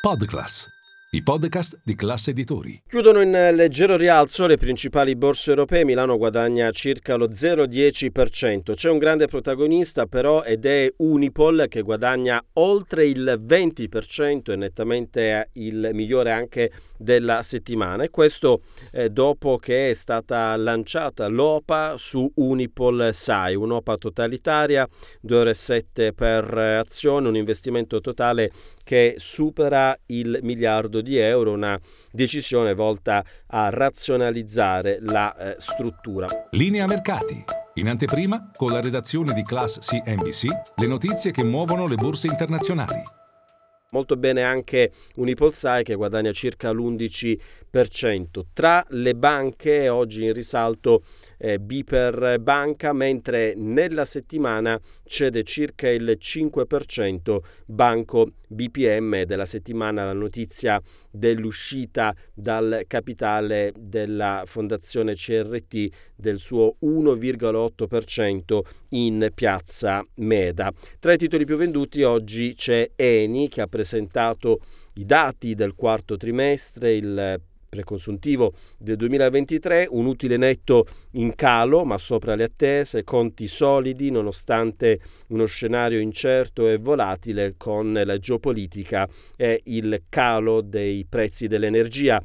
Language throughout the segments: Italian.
Podclass, i podcast di classe editori. Chiudono in leggero rialzo le principali borse europee, Milano guadagna circa lo 0,10%. C'è un grande protagonista però ed è Unipol che guadagna oltre il 20% e nettamente il migliore anche della settimana e questo eh, dopo che è stata lanciata l'OPA su Unipol SAI, un'OPA totalitaria, 2,7 euro per azione, un investimento totale che supera il miliardo di euro, una decisione volta a razionalizzare la eh, struttura. Linea mercati. In anteprima, con la redazione di Class CNBC, le notizie che muovono le borse internazionali. Molto bene anche Unipolsai che guadagna circa l'11%. Tra le banche oggi in risalto eh, Biper Banca, mentre nella settimana cede circa il 5% Banco BPM della settimana la notizia dell'uscita dal capitale della fondazione CRT del suo 1,8% in piazza Meda. Tra i titoli più venduti oggi c'è Eni che ha presentato i dati del quarto trimestre, il preconsuntivo del 2023, un utile netto in calo ma sopra le attese, conti solidi nonostante uno scenario incerto e volatile con la geopolitica e il calo dei prezzi dell'energia.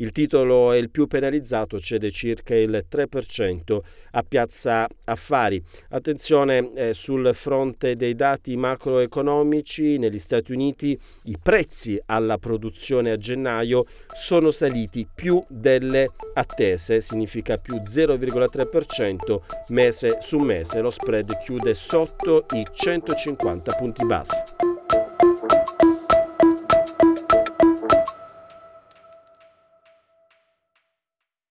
Il titolo è il più penalizzato, cede circa il 3% a Piazza Affari. Attenzione eh, sul fronte dei dati macroeconomici, negli Stati Uniti i prezzi alla produzione a gennaio sono saliti più delle attese, significa più 0,3% mese su mese. Lo spread chiude sotto i 150 punti base.